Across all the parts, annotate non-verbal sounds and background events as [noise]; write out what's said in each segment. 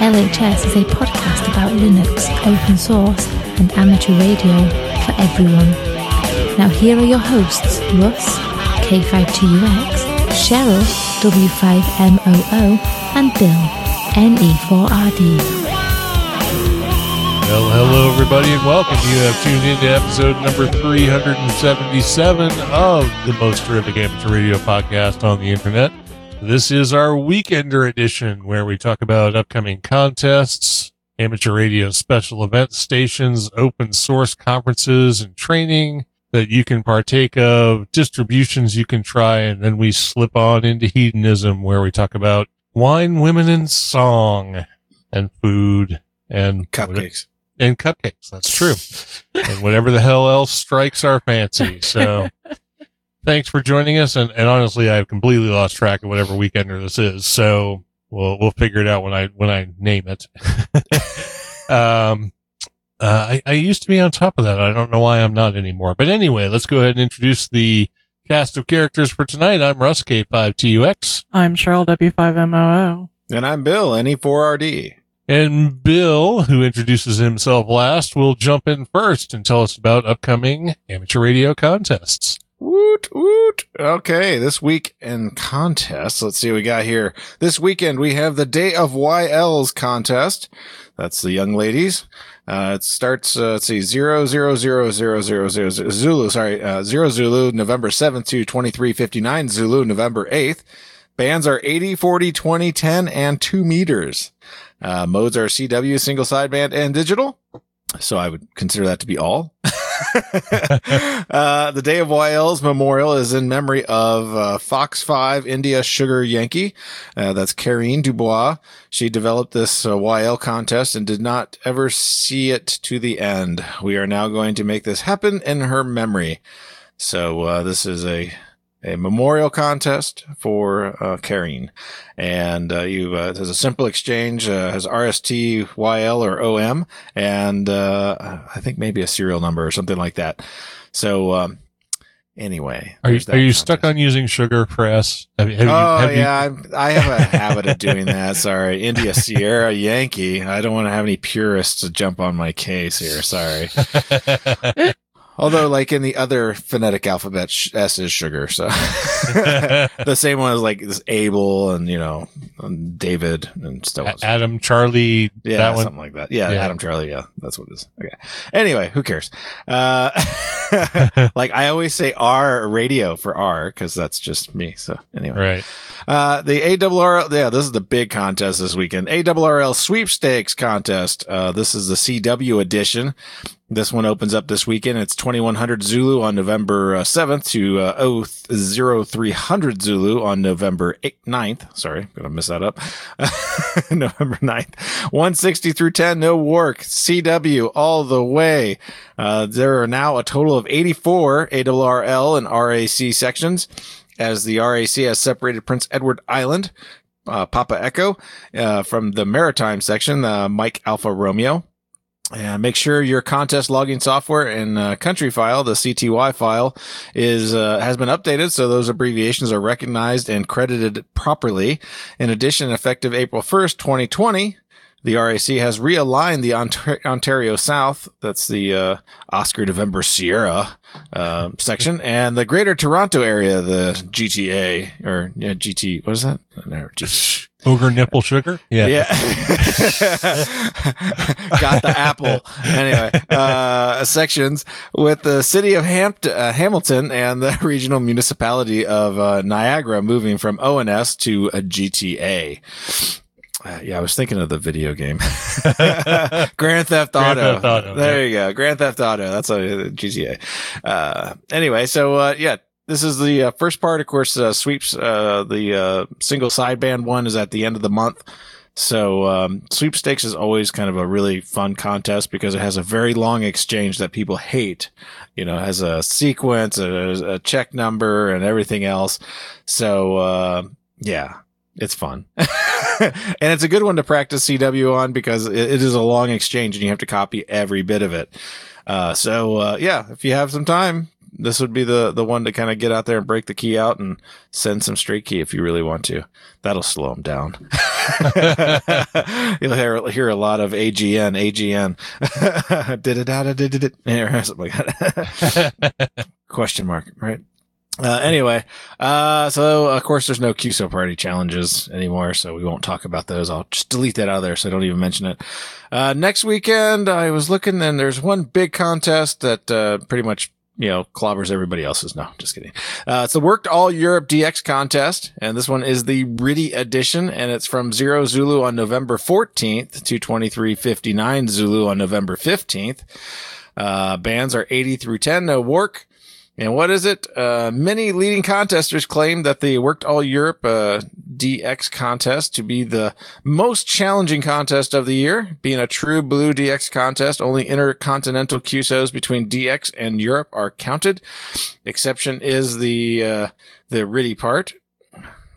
LHS is a podcast about Linux, open source, and amateur radio for everyone. Now, here are your hosts Russ, K5TUX, Cheryl, W5MOO, and Bill, NE4RD. Well, hello, everybody, and welcome. You have tuned in to episode number 377 of the most terrific amateur radio podcast on the internet. This is our Weekender edition where we talk about upcoming contests, amateur radio special event stations, open source conferences and training that you can partake of, distributions you can try, and then we slip on into hedonism where we talk about wine, women, and song and food and Cupcakes. and cupcakes. That's true. and whatever the hell else strikes our fancy. So [laughs] thanks for joining us. And, and honestly, I've completely lost track of whatever weekender this is. So we'll, we'll figure it out when I, when I name it. [laughs] um, uh, I, I used to be on top of that. I don't know why I'm not anymore. But anyway, let's go ahead and introduce the cast of characters for tonight. I'm Russ K5TUX. I'm Cheryl W5MOO. And I'm Bill, NE4RD. And Bill, who introduces himself last, will jump in first and tell us about upcoming amateur radio contests. Woot, woot. Okay, this week in contests, let's see what we got here. This weekend, we have the Day of YL's contest. That's the young ladies. Uh, it starts, uh, let's see, zero, zero, zero, zero, zero, zero, zero, Zulu, sorry, uh, zero Zulu, November 7th to 2359 Zulu, November 8th. Bands are 80, 40, 20, 10, and 2 meters. Uh, modes are CW, single sideband, and digital. So I would consider that to be all. [laughs] uh, the Day of YL's memorial is in memory of uh, Fox 5 India Sugar Yankee. Uh, that's Karine Dubois. She developed this uh, YL contest and did not ever see it to the end. We are now going to make this happen in her memory. So uh, this is a a memorial contest for uh, and uh, you uh, there's a simple exchange uh, has RST YL or OM, and uh, I think maybe a serial number or something like that. So um, anyway, Are you, are you contest. stuck on using sugar press Have, have oh you, have yeah, I'm, I have a habit of doing that. Sorry, India Sierra Yankee. I don't want to have any purists to jump on my case here. Sorry. [laughs] Although, like in the other phonetic alphabet, S is sugar. So [laughs] the same one as like this Abel and you know and David and stuff. Adam, Charlie, Yeah, that one. something like that. Yeah, Yeah. Adam Charlie. Yeah, that's what it is. Okay. Anyway, who cares? Uh, [laughs] [laughs] like I always say R radio for R because that's just me. So anyway, Right. uh, the ARRL, yeah, this is the big contest this weekend. ARRL sweepstakes contest. Uh, this is the CW edition. This one opens up this weekend. It's 2100 Zulu on November uh, 7th to uh, 00300 Zulu on November 8th, 9th. Sorry, I'm gonna mess that up. [laughs] November 9th. 160 through 10, no work. CW all the way. Uh, there are now a total of 84 ARRL and RAC sections as the RAC has separated Prince Edward Island, uh, Papa Echo, uh, from the maritime section, uh, Mike Alpha Romeo. And make sure your contest logging software and uh, country file, the CTY file, is uh, has been updated, so those abbreviations are recognized and credited properly. In addition, effective April first, 2020, the RAC has realigned the Ont- Ontario South, that's the uh, Oscar November Sierra uh, section, and the Greater Toronto area, the GTA or yeah, GT. What is that? No, [laughs] Ogre nipple sugar? Yeah. yeah. [laughs] Got the apple. Anyway, uh, sections with the city of Hampt- uh, Hamilton and the [laughs] regional municipality of uh, Niagara moving from ONS to a GTA. Uh, yeah, I was thinking of the video game. [laughs] Grand Theft Auto. Grand Theft Auto, There you go. Grand Theft Auto. That's a GTA. Uh, anyway, so, uh, yeah, this is the uh, first part. Of course, uh, sweeps, uh, the, uh, single sideband one is at the end of the month. So um, sweepstakes is always kind of a really fun contest because it has a very long exchange that people hate. You know, it has a sequence, a, a check number, and everything else. So uh, yeah, it's fun. [laughs] [laughs] and it's a good one to practice CW on because it, it is a long exchange and you have to copy every bit of it. Uh, so uh, yeah, if you have some time, this would be the the one to kind of get out there and break the key out and send some straight key if you really want to. That'll slow them down. [laughs] You'll hear hear a lot of AGN, AGN. [laughs] Question mark, right? Uh, anyway, uh, so of course there's no QSO party challenges anymore, so we won't talk about those. I'll just delete that out of there so don't even mention it. Uh, next weekend I was looking and there's one big contest that, uh, pretty much you know, clobbers everybody else's. No, just kidding. Uh, it's the Worked All Europe DX contest, and this one is the RTTY edition, and it's from Zero Zulu on November 14th to 2359 Zulu on November 15th. Uh, bands are 80 through 10, no work. And what is it? Uh, many leading contesters claim that the Worked All Europe uh, DX contest to be the most challenging contest of the year. Being a true blue DX contest, only intercontinental QSOs between DX and Europe are counted. Exception is the uh, the RTTY part.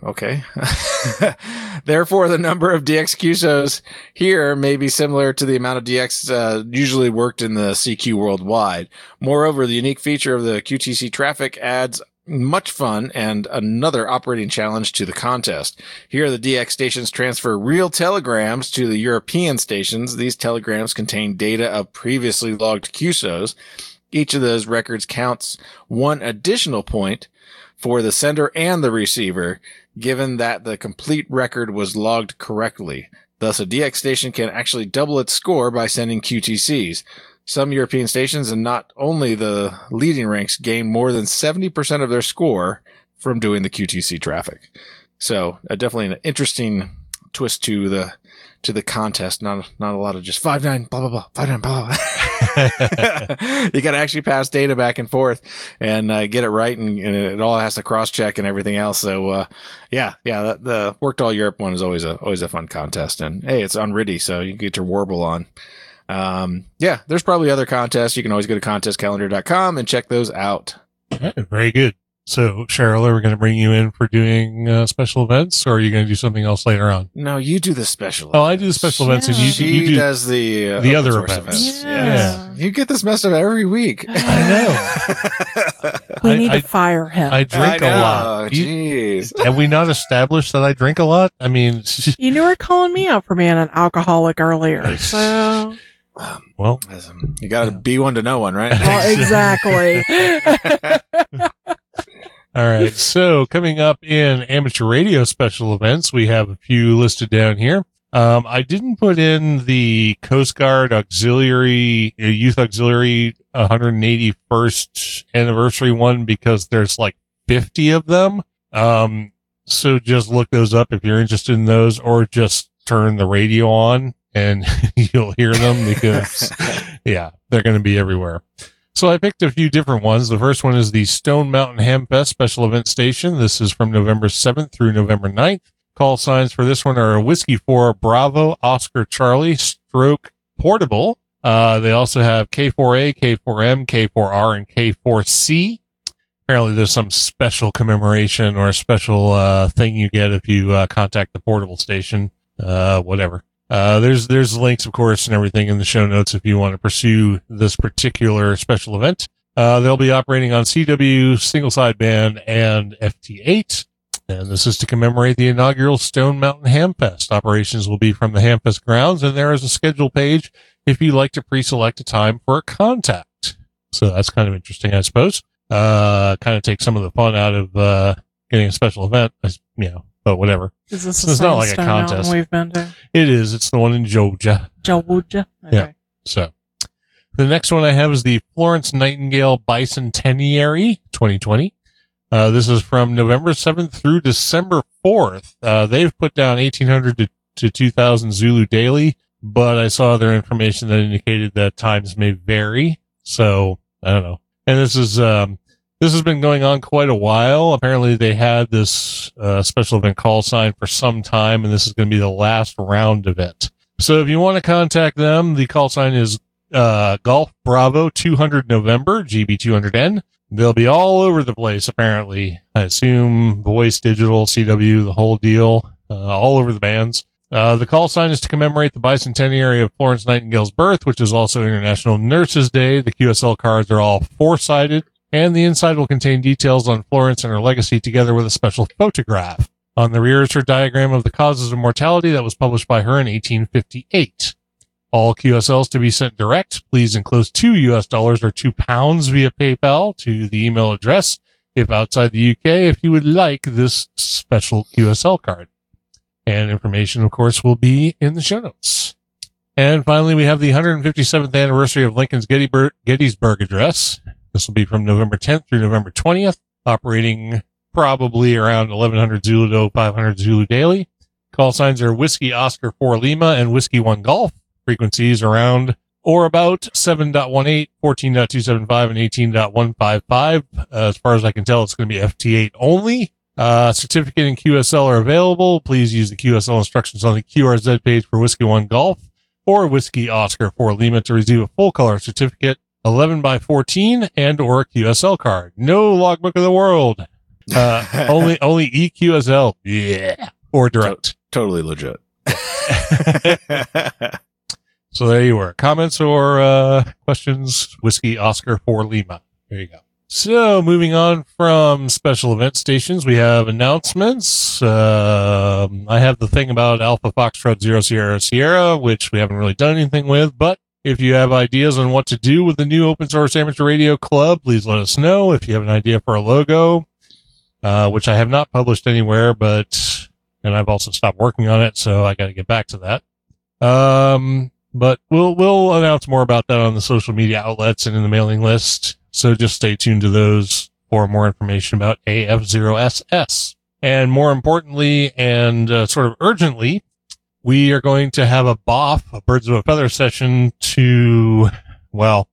Okay. [laughs] Therefore, the number of DX QSOs here may be similar to the amount of DX uh, usually worked in the CQ worldwide. Moreover, the unique feature of the QTC traffic adds much fun and another operating challenge to the contest. Here, the DX stations transfer real telegrams to the European stations. These telegrams contain data of previously logged QSOs. Each of those records counts one additional point for the sender and the receiver, given that the complete record was logged correctly. Thus, a DX station can actually double its score by sending QTCs. Some European stations and not only the leading ranks gain more than 70% of their score from doing the QTC traffic. So uh, definitely an interesting twist to the to the contest. Not not a lot of just five nine blah blah blah five nine blah. blah. [laughs] you got to actually pass data back and forth and uh, get it right, and, and, it all has to cross check and everything else. So uh, yeah, yeah, the, the, worked all Europe one is always a always a fun contest, and hey, it's on RTTY, so you get your warble on. Um, yeah, there's probably other contests. You can always go to contestcalendar.com and check those out. Very good. So, Cheryl, are we going to bring you in for doing uh, special events, or are you going to do something else later on? No, you do the special. Oh, I do the special events, and you, she you do does the uh, the other source events. Yeah. Yeah. You get this messed up every week. I know. [laughs] [laughs] We I- need I- to fire him. I drink I a know, lot. Jeez. have we not established that I drink a lot? I mean, [laughs] you knew were calling me out for being an alcoholic earlier, so well, You got to be one to know one, right? well, exactly. All right. [laughs] So coming up in amateur radio special events, we have a few listed down here. Um, I didn't put in the Coast Guard Auxiliary uh, Youth Auxiliary 181st anniversary one because there's like 50 of them. Um, so just look those up if you're interested in those, or just turn the radio on and [laughs] you'll hear them because [laughs] yeah, they're going to be everywhere. So I picked a few different ones. The first one is the Stone Mountain Hamfest special event station. This is from November 7th through November 9th. Call signs for this one are Whiskey 4 Bravo, Oscar Charlie, Stroke Portable. Uh, they also have K4A, K4M, K4R, and K4C. Apparently there's some special commemoration or a special, uh, thing you get if you, uh, contact the portable station. Uh, whatever. Uh, there's there's links, of course, and everything in the show notes if you want to pursue this particular special event. Uh, they'll be operating on CW single sideband and FT8, and this is to commemorate the inaugural Stone Mountain Hamfest. Operations will be from the Hamfest grounds, and there is a schedule page if you'd like to pre-select a time for a contact. So that's kind of interesting, I suppose. Uh, kind of take some of the fun out of uh, getting a special event, you know, but whatever. Is this So it's not like a contest. we've been to? It is. It's the one in Georgia. Georgia? Yeah. So the next one I have is the Florence Nightingale Bicentenary 2020. Uh, this is from November 7th through December 4th. Uh, they've put down 1800 to, to 2000 Zulu daily, but I saw their information that indicated that times may vary. So I don't know. And this is, um, This has been going on quite a while. Apparently, they had this uh, special event call sign for some time, and this is going to be the last round of it. So, if you want to contact them, the call sign is uh, Golf Bravo 200 November, GB200N. They'll be all over the place, apparently. I assume voice, digital, CW, the whole deal, uh, all over the bands. Uh, the call sign is to commemorate the bicentenary of Florence Nightingale's birth, which is also International Nurses Day. The QSL cards are all four sided, and the inside will contain details on Florence and her legacy together with a special photograph. On the rear is her diagram of the causes of mortality that was published by her in 1858. All QSLs to be sent direct. Please enclose two US dollars or two pounds via PayPal to the email address if outside the UK if you would like this special QSL card. And information, of course, will be in the show notes. And finally, we have the 157th anniversary of Lincoln's Gettysburg Address. This will be from November 10th through November 20th, operating probably around 1100 Zulu to 500 Zulu daily. Call signs are Whiskey Oscar 4 Lima and Whiskey 1 Golf. Frequencies around or about 7.18, 14.275, and 18.155. Uh, as far as I can tell, it's going to be FT8 only. Uh, certificate and QSL are available. Please use the QSL instructions on the QRZ page for Whiskey One Golf or Whiskey Oscar 4 Lima to receive a full color certificate 11 by 14 and or a QSL card. No logbook of the world. Uh, [laughs] only, only EQSL. Yeah. Or direct. Totally legit. [laughs] [laughs] so there you were. Comments or, uh, questions? Whiskey Oscar for Lima. There you go. So moving on from special event stations, we have announcements. Uh, I have the thing about Alpha Foxtrot Zero Sierra Sierra, which we haven't really done anything with, but if you have ideas on what to do with the new open source amateur radio club, please let us know. If you have an idea for a logo, uh, which I have not published anywhere, but, and I've also stopped working on it, so I got to get back to that. Um, but we'll, we'll announce more about that on the social media outlets and in the mailing list. So just stay tuned to those for more information about AF0SS. And more importantly, and uh, sort of urgently, we are going to have a BOF, a Birds of a Feather session to, well,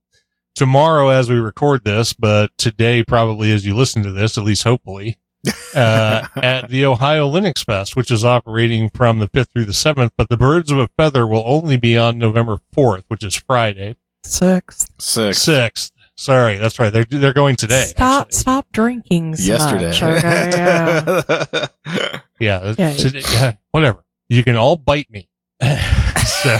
tomorrow as we record this, but today probably as you listen to this, at least hopefully, [laughs] uh, at the Ohio Linux Fest, which is operating from the 5th through the 7th, but the Birds of a Feather will only be on November 4th, which is Friday. Sixth. Six. 6th. Sorry, that's right. They're they're going today. Stop actually. stop drinking so Yesterday. much, okay? Yeah. [laughs] Yeah, Yeah. today- yeah, whatever. You can all bite me. [laughs] So-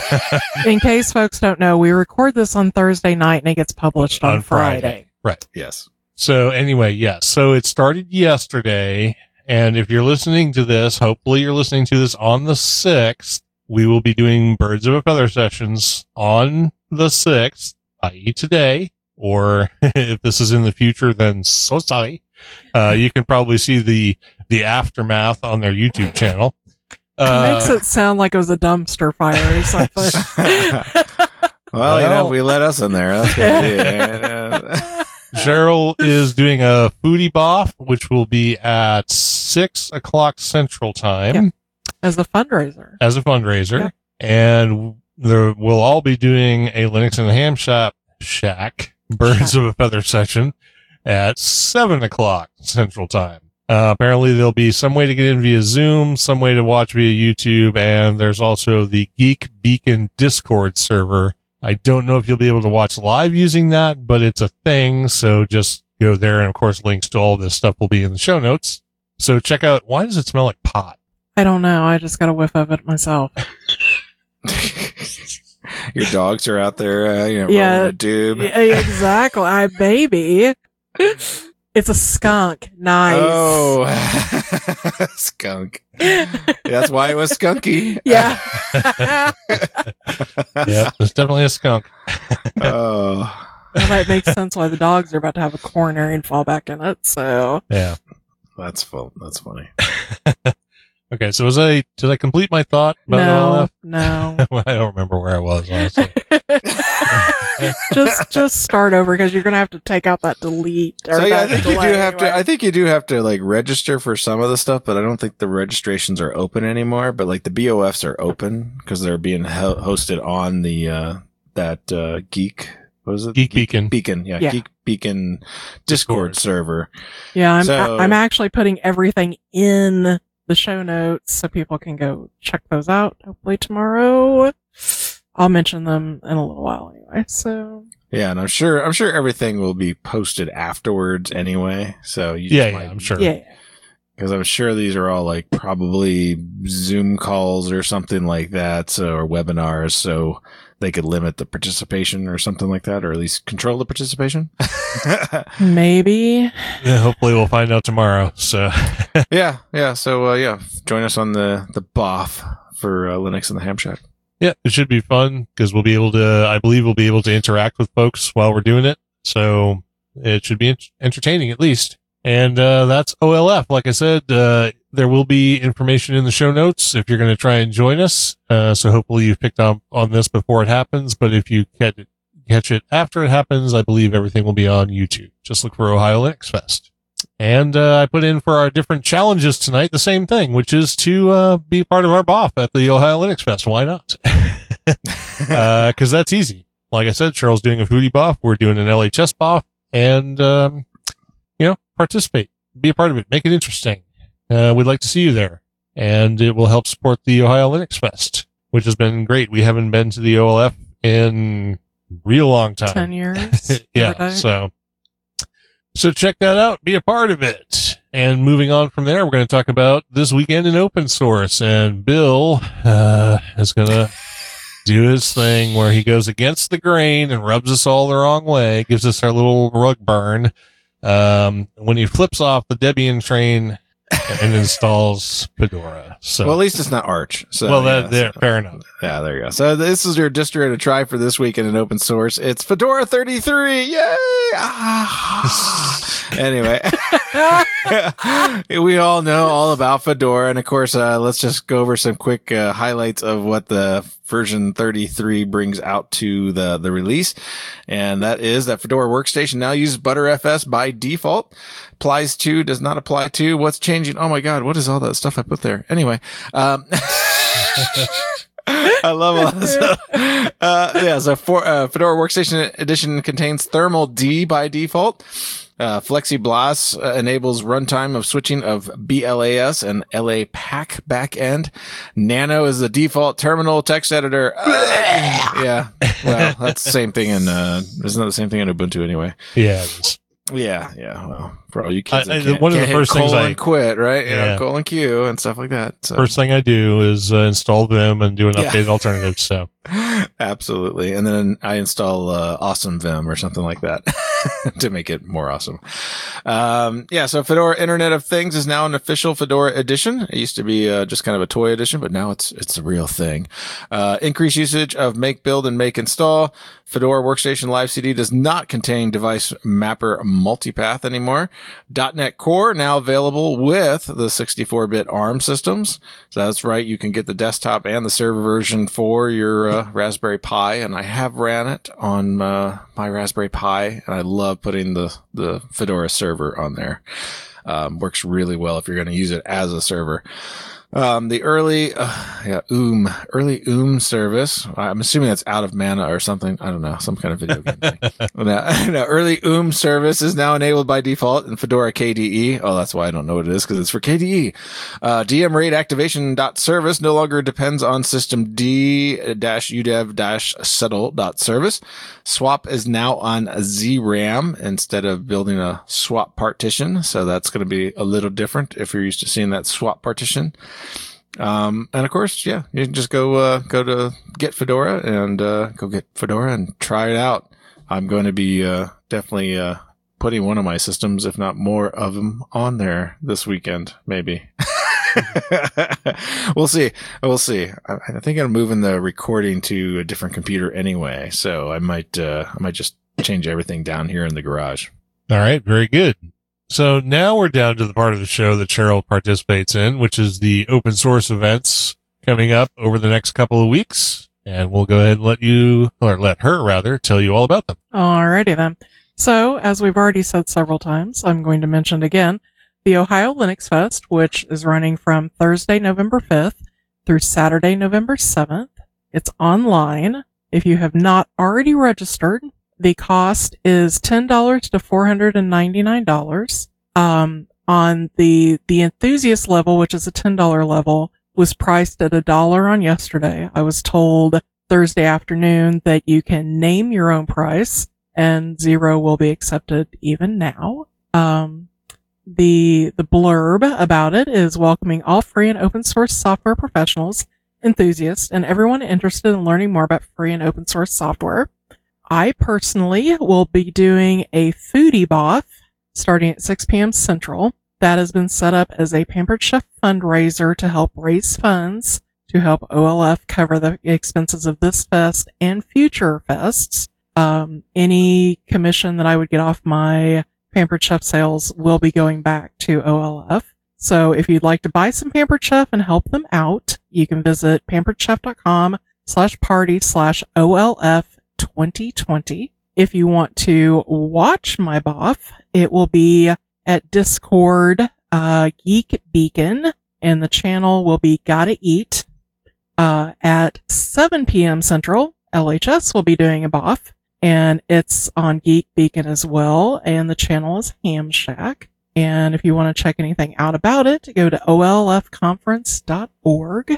In case folks don't know, we record this on Thursday night and it gets published on, On Friday. Friday. yes. So anyway, yes. So it started yesterday. And if you're listening to this, hopefully you're listening to this on the 6th. We will be doing Birds of a Feather sessions on the 6th, i.e. today. Or [laughs] if this is in the future, then so sorry. Uh, you can probably see the, the aftermath on their YouTube channel. It makes Uh, it sound like it was a dumpster fire or something. [laughs] Well, you know, we let us in there. That's what we. [laughs] Cheryl is doing a foodie boff, which will be at six o'clock central time Yeah. As a fundraiser. as a fundraiser. Yeah. And there, we'll all be doing a Linux and Ham Shop Shack Birds of a Feather session at seven o'clock central time. Uh, apparently there'll be some way to get in via Zoom, some way to watch via YouTube, and there's also the Geek Beacon Discord server. I don't know if you'll be able to watch live using that, but it's a thing. So just go there. And of course, links to all this stuff will be in the show notes. So check out, why does it smell like pot? I don't know. I just got a whiff of it myself. [laughs] Your dogs are out there, uh, you know, Yeah. rolling a tube. Yeah, exactly. I baby. [laughs] It's a skunk. Nice. Oh, [laughs] skunk. That's why it was skunky. [laughs] Yeah. [laughs] Yeah, there's definitely a skunk. oh, Well, that makes sense why the dogs are about to have a corner and fall back in it. So Yeah. that's full. That's funny. Okay. So was I, did I complete my thought? about no, no. I don't remember where I was, honestly. [laughs] just just start over because you're gonna have to take out that delete. Or So yeah, I think you do delay have to. I think you do have to like register for some of the stuff, but I don't think the registrations are open anymore. But like the BOFs are open because they're being ho- hosted on the uh, that uh, geek what is it? Geek Beacon. Beacon, yeah, Yeah. Geek Beacon Discord, Discord. server. Yeah, I'm So- I'm actually putting everything in the show notes so people can go check those out. Hopefully tomorrow. I'll mention them in a little while anyway. So Yeah, and I'm sure I'm sure everything will be posted afterwards anyway. So you Yeah, just yeah, might- I'm sure. yeah, because I'm sure these are all like probably Zoom calls or something like that, so, or webinars, so they could limit the participation or something like that, or at least control the participation. [laughs] maybe. Yeah, hopefully we'll find out tomorrow. So [laughs] yeah, yeah. So uh, yeah, join us on the the BOF for uh, Linux and the Ham Shack. Yeah, it should be fun because we'll be able to, I believe we'll be able to interact with folks while we're doing it. So it should be ent- entertaining at least. And, uh, that's OLF. Like I said, uh, there will be information in the show notes if you're going to try and join us. Uh, so hopefully you've picked up on this before it happens. But if you catch it, catch it after it happens, I believe everything will be on YouTube. Just look for Ohio Linux Fest. And uh, I put in for our different challenges tonight the same thing, which is to uh, be part of our BOF at the Ohio Linux Fest. Why not? [laughs] Because that's easy. Like I said, Cheryl's doing a foodie BOF. We're doing an LHS BOF. And, um, you know, participate. Be a part of it. Make it interesting. Uh, we'd like to see you there. And it will help support the Ohio Linux Fest, which has been great. We haven't been to the OLF in real long time. Ten years. [laughs] yeah. So, so check that out. Be a part of it. And moving on from there, we're going to talk about this weekend in open source. And Bill uh, is going [laughs] to do his thing where he goes against the grain and rubs us all the wrong way, gives us our little rug burn. Um, when he flips off the Debian train and installs Fedora. So, well, at least it's not Arch. So well, yeah, that, there, so- fair enough. Yeah, there you go. So this is your distro to try for this week in an open source. It's Fedora 33. Yay! Ah. anyway, [laughs] we all know all about Fedora, and of course, uh, let's just go over some quick uh, highlights of what the version 33 brings out to the the release, and that is that Fedora Workstation now uses Btrfs by default. Applies to does not apply to. What's changing? Oh my God, what is all that stuff I put there? Anyway, um, [laughs] I love all this. Uh, yeah, so for, uh, Fedora Workstation Edition contains thermald by default. Uh, FlexiBLAS uh, enables runtime of switching of BLAS and LAPACK backend. Nano is the default terminal text editor. yeah, well, that's the same thing in, uh, isn't that the same thing in Ubuntu anyway? Yeah. it is. Yeah, yeah. Well, for all you kids, I- I- can't, one of the can't hit first things colon I- quit, right? Yeah, Yeah. colon Q and stuff like that. So. First thing I do is uh, install Vim and do an Yeah. updated alternative. So, [laughs] Absolutely. And then I install uh, Awesome Vim or something like that [laughs] [laughs] to make it more awesome. Um, yeah, so Fedora Internet of Things is now an official Fedora edition. It used to be uh, just kind of a toy edition, but now it's it's a real thing. Uh, increased usage of make build and make install. Fedora Workstation Live CD does not contain device mapper multipath anymore. .NET Core now available with the 64-bit ARM systems. So that's right. You can get the desktop and the server version for your uh, Raspberry Pi, and I have ran it on uh, my Raspberry Pi, and I love putting the the Fedora server on there. Um, works really well if you're going to use it as a server. Um, the early, uh, yeah, OOM, early OOM service. I'm assuming that's out of mana or something. I don't know, some kind of video game thing. [laughs] now, [laughs] now, early OOM service is now enabled by default in Fedora KDE. Oh, that's why I don't know what it is because it's for KDE. Uh, DM RAID activation dot service no longer depends on system D dash UDEV dash settle dot service. Swap is now on ZRAM instead of building a swap partition. So that's going to be a little different if you're used to seeing that swap partition. Um, and of course, yeah, you can just go, uh, go to get Fedora and, uh, go get Fedora and try it out. I'm going to be, uh, definitely, uh, putting one of my systems, if not more of them on there this weekend, maybe. [laughs] we'll see. We'll see. I, I think I'm moving the recording to a different computer anyway, so I might, uh, I might just change everything down here in the garage. all right, very good. So now we're down to the part of the show that Cheryl participates in, which is the open source events coming up over the next couple of weeks. And we'll go ahead and let you, or let her rather, tell you all about them. Alrighty then. So, as we've already said several times, I'm going to mention again the Ohio Linux Fest, which is running from Thursday, November 5th through Saturday, November 7th. It's online. If you have not already registered, the cost is $10 to $499. Um, on the, the enthusiast level, which is a $10 level, was priced at a dollar on yesterday. I was told Thursday afternoon that you can name your own price and zero will be accepted even now. Um, the, the blurb about it is welcoming all free and open source software professionals, enthusiasts, and everyone interested in learning more about free and open source software. I personally will be doing a foodie bath starting at 6 p.m. Central. That has been set up as a Pampered Chef fundraiser to help raise funds to help OLF cover the expenses of this fest and future fests. Um, any commission that I would get off my Pampered Chef sales will be going back to OLF. So if you'd like to buy some Pampered Chef and help them out, you can visit pamperedchef.com slash party slash OLF 2020. If you want to watch my boff, it will be at Discord, uh, Geek Beacon, and the channel will be Gotta Eat. Uh, at 7 p.m. Central, LHS will be doing a boff, and it's on Geek Beacon as well, and the channel is Ham Shack. And if you want to check anything out about it, go to olfconference.org.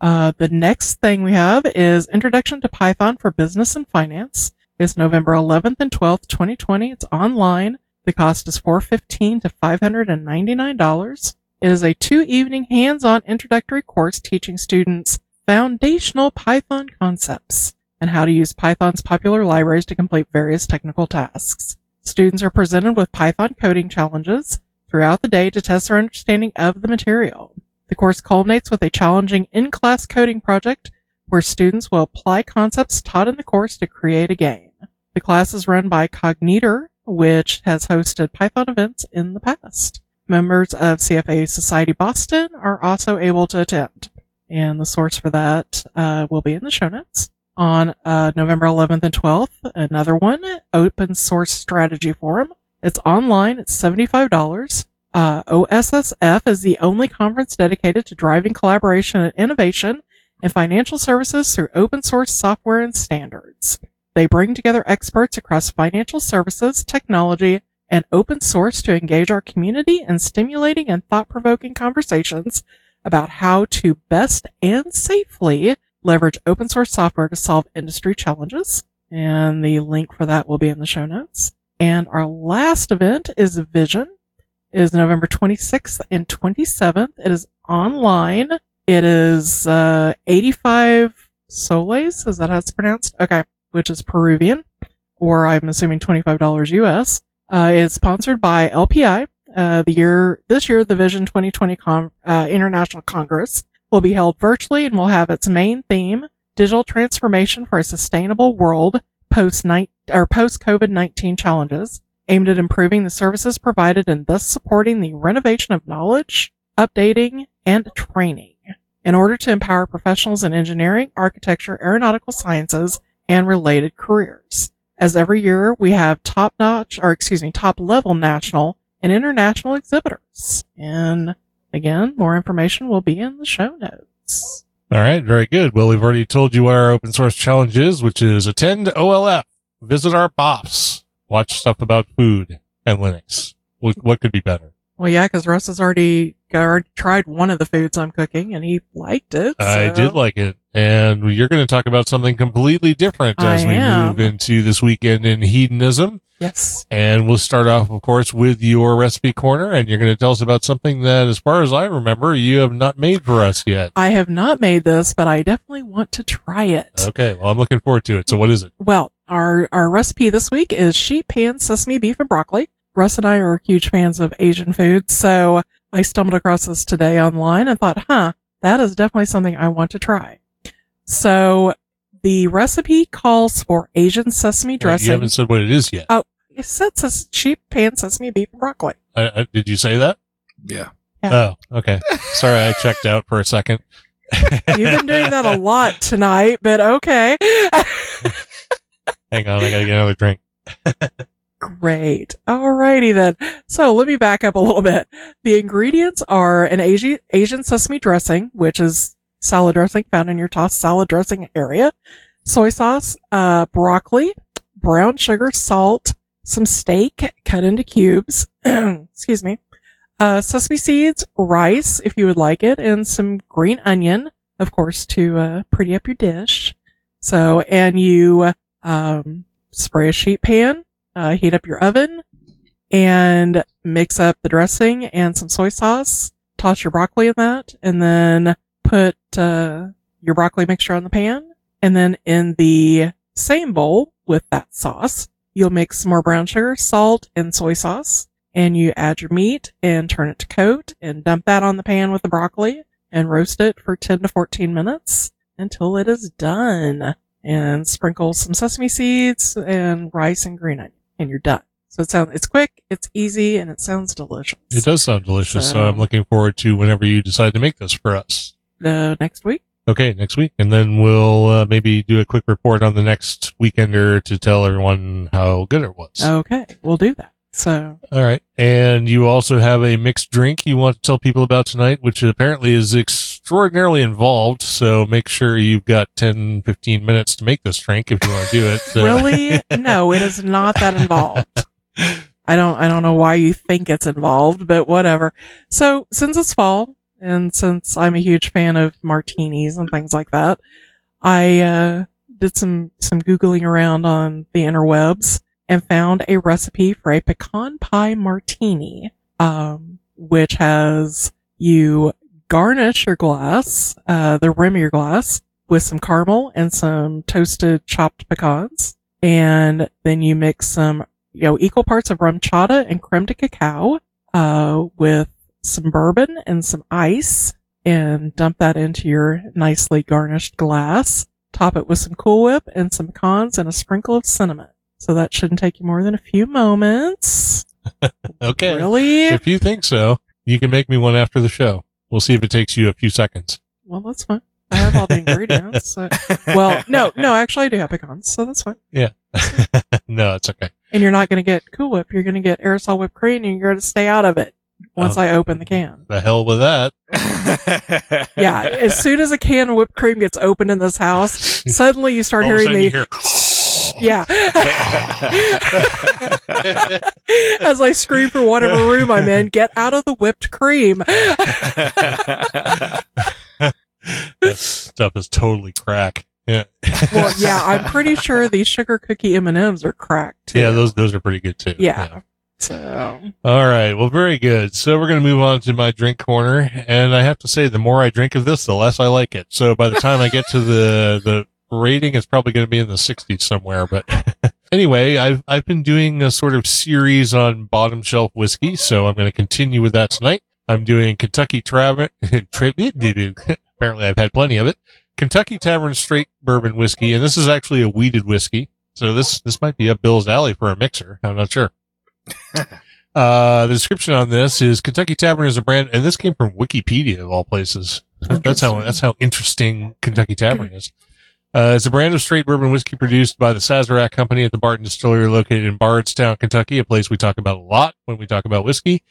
Uh, the next thing we have is Introduction to Python for Business and Finance. It's November 11th and 12th, 2020. It's online. The cost is 415 to $599. It is a two evening hands-on introductory course teaching students foundational Python concepts and how to use Python's popular libraries to complete various technical tasks. Students are presented with Python coding challenges throughout the day to test their understanding of the material. The course culminates with a challenging in-class coding project where students will apply concepts taught in the course to create a game. The class is run by Cognitir, which has hosted Python events in the past. Members of CFA Society Boston are also able to attend, and the source for that uh, will be in the show notes. On uh, November 11th and 12th, another one, Open Source Strategy Forum. It's online. It's $75. Uh, OSSF is the only conference dedicated to driving collaboration and innovation in financial services through open source software and standards. They bring together experts across financial services, technology, and open source to engage our community in stimulating and thought-provoking conversations about how to best and safely leverage open source software to solve industry challenges. And the link for that will be in the show notes. And our last event is Vision. Is November 26th and 27th. It is online. It is uh, 85 soles. Is that how it's pronounced? Okay. Which is Peruvian, or I'm assuming $25 US. Uh, it's sponsored by LPI. Uh, the year, this year, the Vision 2020 Con- uh, International Congress will be held virtually and will have its main theme, digital transformation for a sustainable world post or post COVID-19 challenges aimed at improving the services provided and thus supporting the renovation of knowledge, updating, and training in order to empower professionals in engineering, architecture, aeronautical sciences, and related careers. As every year, we have top notch, or excuse me, top level national and international exhibitors. And again, more information will be in the show notes. All right, very good. Well, we've already told you what our open source challenge is, which is attend OLF, visit our BOFs, watch stuff about food and Linux. What, what could be better? Well, yeah, because Russ has already, already tried one of the foods I'm cooking and he liked it. I did like it. And you're going to talk about something completely different I as we am. move into this weekend in hedonism. Yes. And we'll start off, of course, with your recipe corner. And you're going to tell us about something that, as far as I remember, you have not made for us yet. I have not made this, but I definitely want to try it. Okay. Well, I'm looking forward to it. So what is it? Well, our, our recipe this week is sheet pan, sesame, beef, and broccoli. Russ and I are huge fans of Asian food, so I stumbled across this today online and thought, huh, that is definitely something I want to try. So the recipe calls for Asian sesame dressing. You haven't said what it is yet. Oh, it says ses- sheep pan, sesame, beef, and broccoli. Uh, uh, did you say that? Yeah. Yeah. Oh, okay. Sorry, I checked out for a second. You've been doing that a lot tonight, but okay. [laughs] Hang on, I gotta get another drink. Great. Alrighty then. So let me back up a little bit. The ingredients are an Asian, Asian sesame dressing, which is salad dressing found in your tossed salad dressing area, soy sauce, uh, broccoli, brown sugar, salt, some steak cut into cubes. [clears throat] Excuse me. Uh, sesame seeds, rice, if you would like it, and some green onion, of course, to uh, pretty up your dish. So, and you um, spray a sheet pan, uh, heat up your oven, and mix up the dressing and some soy sauce. Toss your broccoli in that, and then put uh, your broccoli mixture on the pan. And then in the same bowl with that sauce, you'll mix some more brown sugar, salt, and soy sauce. And you add your meat and turn it to coat and dump that on the pan with the broccoli and roast it for 10 to 14 minutes until it is done. And sprinkle some sesame seeds and rice and green onion and you're done. So it sounds, it's quick, it's easy, and it sounds delicious. It does sound delicious. So, So- I'm looking forward to whenever you decide to make this for us. Uh, next week? Okay, next week. And then we'll uh, maybe do a quick report on the next weekender to tell everyone how good it was. Okay, we'll do that. So, All right. And you also have a mixed drink you want to tell people about tonight, which apparently is extraordinarily involved. So make sure you've got 10, 15 minutes to make this drink if you want to do it. So- really? no, it is not that involved. [laughs] I don't, I don't know why you think it's involved, but whatever. So since it's fall and since I'm a huge fan of martinis and things like that, I, uh, did some, some Googling around on the interwebs and found a recipe for a pecan pie martini, um, which has you garnish your glass, uh, the rim of your glass with some caramel and some toasted chopped pecans. And then you mix some, you know, equal parts of RumChata and creme de cacao, uh, with some bourbon and some ice and dump that into your nicely garnished glass. Top it with some Cool Whip and some pecans and a sprinkle of cinnamon. So that shouldn't take you more than a few moments. [laughs] okay. Really? If you think so, you can make me one after the show. We'll see if it takes you a few seconds. Well, that's fine. I have all the ingredients. so- [laughs] well, no, no, actually I do have pecans, so that's fine. Yeah. [laughs] no, it's okay. And you're not going to get Cool Whip. You're going to get aerosol whipped cream and you're going to stay out of it once Oh. I open the can. The hell with that. Yeah. As soon as a can of whipped cream gets opened in this house, suddenly you start All hearing sudden the, you hear, [laughs] yeah. [laughs] As I scream for whatever room I'm in, get out of the whipped cream. that stuff is totally crack. Yeah. Well, yeah, I'm pretty sure these sugar cookie M&Ms are cracked. Too. Yeah, those those are pretty good too. Yeah. So, All right. Well, very good. So we're going to move on to my drink corner, and I have to say, the more I drink of this, the less I like it. So by the time I get to the the rating, is probably going to be in the 60s somewhere. But [laughs] anyway, I've I've been doing a sort of series on bottom shelf whiskey, so I'm going to continue with that tonight. I'm doing Kentucky Tavern. [laughs] Apparently, I've had plenty of it. Kentucky Tavern Straight Bourbon Whiskey, and this is actually a wheated whiskey. So this this might be up Bill's alley for a mixer. I'm not sure. [laughs] Uh, the description on this is Kentucky Tavern is a brand, and this came from Wikipedia of all places. That's how that's how interesting Kentucky Tavern is. Uh, it's a brand of straight bourbon whiskey produced by the Sazerac Company at the Barton Distillery, located in Bardstown, Kentucky, a place we talk about a lot when we talk about whiskey.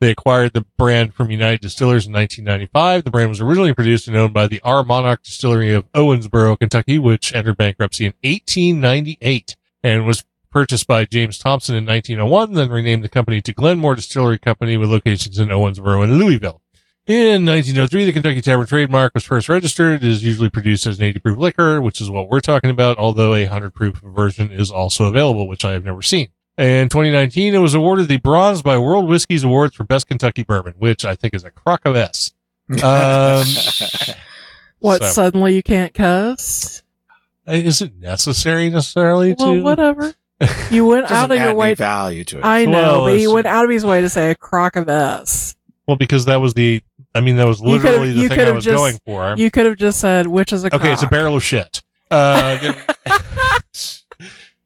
They acquired the brand from United Distillers in 1995. The brand was originally produced and owned by the R Monarch Distillery of Owensboro, Kentucky, which entered bankruptcy in 1898 and was purchased by James Thompson in 1901, then renamed the company to Glenmore Distillery Company with locations in Owensboro and Louisville. In 1903, the Kentucky Tavern trademark was first registered. It is usually produced as an 80 proof liquor, which is what we're talking about, although a 100 proof version is also available, which I have never seen. In 2019, it was awarded the bronze by World Whiskies Awards for Best Kentucky Bourbon, which I think is a crock of S. Um, [laughs] what, So- suddenly you can't cuss? Is it necessary necessarily Well, to? whatever. [laughs] You went out of add your way. value to it. I know, Well, but he went out of his way to say a crock of S. Well, because that was the, I mean, that was You literally the you thing I could've was just- going for. You could have just said, which is a okay, it's a barrel of shit. Uh, [laughs] [laughs] so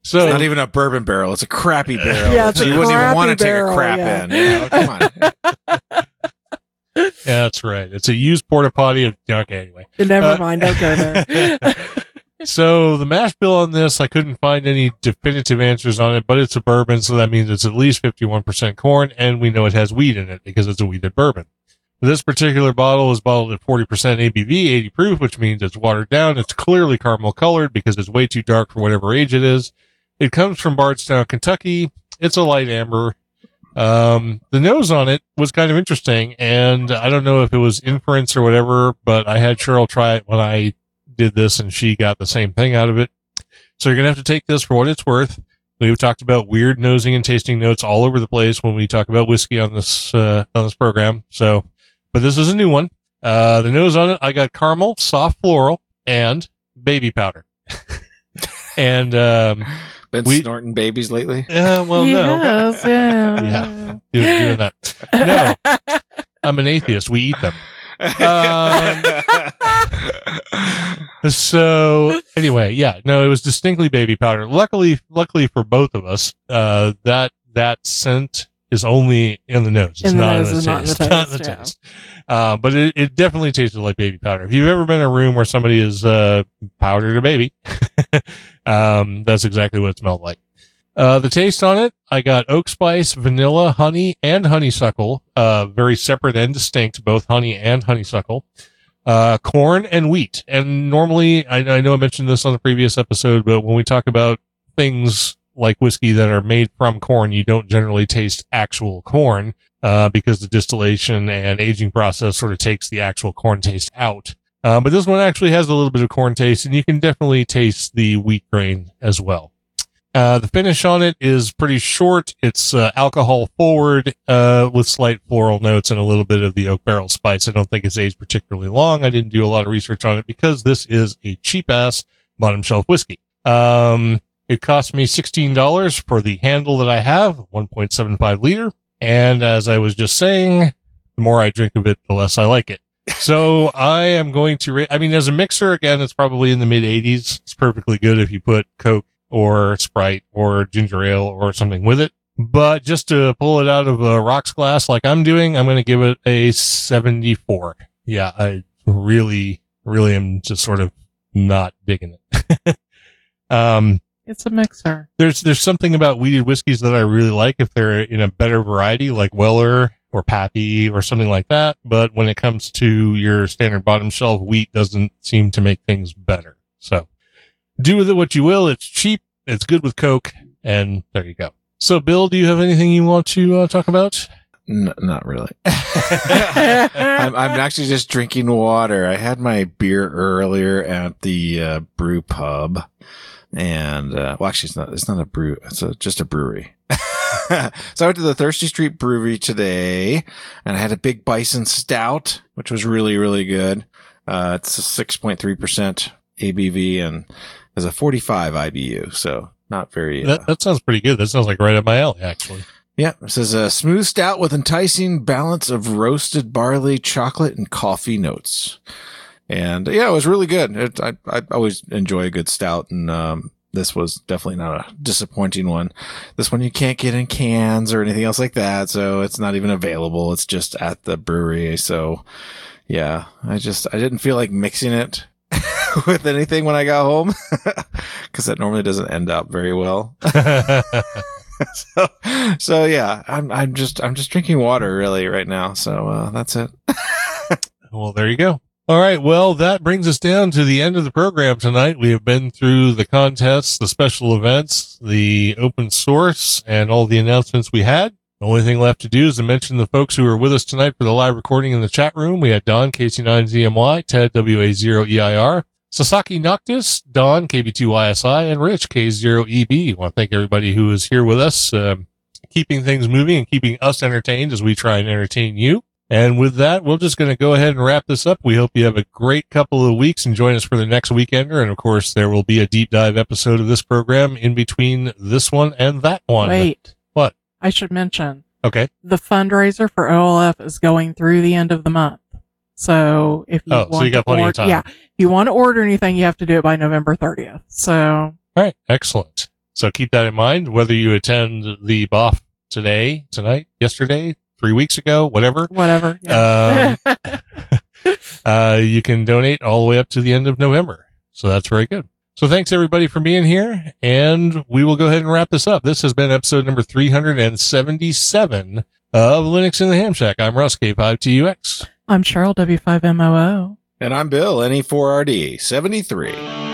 It's not even a bourbon barrel. It's a crappy barrel. Yeah, it's so a you wouldn't even want to take a crap yeah. in. You know? Come on. [laughs] yeah, that's right. It's a used porta potty. Of okay, anyway. Never Uh, mind, don't go there. so the mash bill on this, I couldn't find any definitive answers on it, but it's a bourbon, so that means it's at least 51% corn, and we know it has wheat in it because it's a wheated bourbon. This particular bottle is bottled at 40% ABV, 80 proof, which means it's watered down. It's clearly caramel colored because it's way too dark for whatever age it is. It comes from Bardstown, Kentucky. It's a light amber. Um, the nose on it was kind of interesting, and I don't know if it was inference or whatever, but I had Cheryl try it when I did this, and she got the same thing out of it. So you're gonna have to take this for what it's worth. We've talked about weird nosing and tasting notes all over the place when we talk about whiskey on this uh, on this program. So, but this is a new one. Uh, the nose on it, I got caramel, soft floral, and baby powder. [laughs] and um, Been We- snorting babies lately. yeah, [laughs] well, no, yes, yeah. [laughs] Yeah. doing, doing that. No, I'm an atheist. We eat them. Um, So anyway, yeah, no, it was distinctly baby powder. Luckily, luckily for both of us, uh, that that scent is only in the nose. It's the not, nose in the is not in the taste. Not in the taste, yeah. taste. Uh, but it, it definitely tasted like baby powder. If you've ever been in a room where somebody is uh, powdered a baby, [laughs] um, that's exactly what it smelled like. Uh, the taste on it, I got oak spice, vanilla, honey, and honeysuckle. Uh, very separate and distinct, both honey and honeysuckle. Uh, corn and wheat. And normally, I, I know I mentioned this on the previous episode, but when we talk about things like whiskey that are made from corn, you don't generally taste actual corn, uh, because the distillation and aging process sort of takes the actual corn taste out. Uh, but this one actually has a little bit of corn taste, and you can definitely taste the wheat grain as well. Uh, the finish on it is pretty short. It's uh, alcohol forward uh, with slight floral notes and a little bit of the oak barrel spice. I don't think it's aged particularly long. I didn't do a lot of research on it because this is a cheap ass bottom shelf whiskey. Um, it cost me $16 for the handle that I have, 1.75 liter. And as I was just saying, the more I drink of it, the less I like it. [laughs] So I am going to rate, I mean, as a mixer, again, it's probably in the mid 80s. It's perfectly good if you put Coke or Sprite or ginger ale or something with it. But just to pull it out of a rocks glass like I'm doing, I'm going to give it a 74. Yeah, I really, really am just sort of not digging it. [laughs] um, It's a mixer. there's there's something about wheated whiskeys that I really like if they're in a better variety, like Weller or Pappy or something like that. But when it comes to your standard bottom shelf, wheat doesn't seem to make things better. So do with it what you will. It's cheap. It's good with Coke, and there you go. So, Bill, do you have anything you want to uh, talk about? N- not really. [laughs] I'm, I'm actually just drinking water. I had my beer earlier at the uh, brew pub, and uh, well, actually, it's not. It's not a brew. It's a, just a brewery. [laughs] so I went to the Thirsty Street Brewery today, and I had a big Bison Stout, which was really really good. Uh, it's a six point three percent ABV and has a forty five IBU, so not very. Uh, That, that sounds pretty good. That sounds like right up my alley, actually. yeah, it says a smooth stout with enticing balance of roasted barley, chocolate, and coffee notes. And yeah, it was really good. It, I I always enjoy a good stout, and um, this was definitely not a disappointing one. This one you can't get in cans or anything else like that, so it's not even available. It's just at the brewery. So yeah, I just I didn't feel like mixing it [laughs] with anything when I got home [laughs] because that normally doesn't end up very well [laughs] so, so yeah, I'm I'm just I'm just drinking water really right now. So uh, that's it. Well, there you go. All right. Well, that brings us down to the end of the program tonight. We have been through the contests, the special events, the open source, and all the announcements we had. The only thing left to do is to mention the folks who were with us tonight for the live recording in the chat room. We had Don, KC9ZMY, Ted, WA0EIR, Sasaki Noctis, Don, KB2YSI, and Rich, K0EB. I want to thank everybody who is here with us, um, keeping things moving and keeping us entertained as we try and entertain you. And with that, we're just going to go ahead and wrap this up. We hope you have a great couple of weeks and join us for the next weekender. And of course, there will be a deep dive episode of this program in between this one and that one. Wait. What? I should mention Okay. the fundraiser for OLF is going through the end of the month. So if you Oh, so want you got to plenty of order, time. yeah, if you want to order anything, you have to do it by November 30th. So All right. Excellent. So keep that in mind, whether you attend the BOF today, tonight, yesterday, three weeks ago, whatever. Whatever. Yeah. Um, [laughs] uh, you can donate all the way up to the end of November. So that's very good. So thanks everybody for being here and we will go ahead and wrap this up. This has been episode number 377 of Linux in the Ham Shack. I'm Russ K5TUX. I'm Cheryl W5MOO. And I'm Bill, NE4RD73.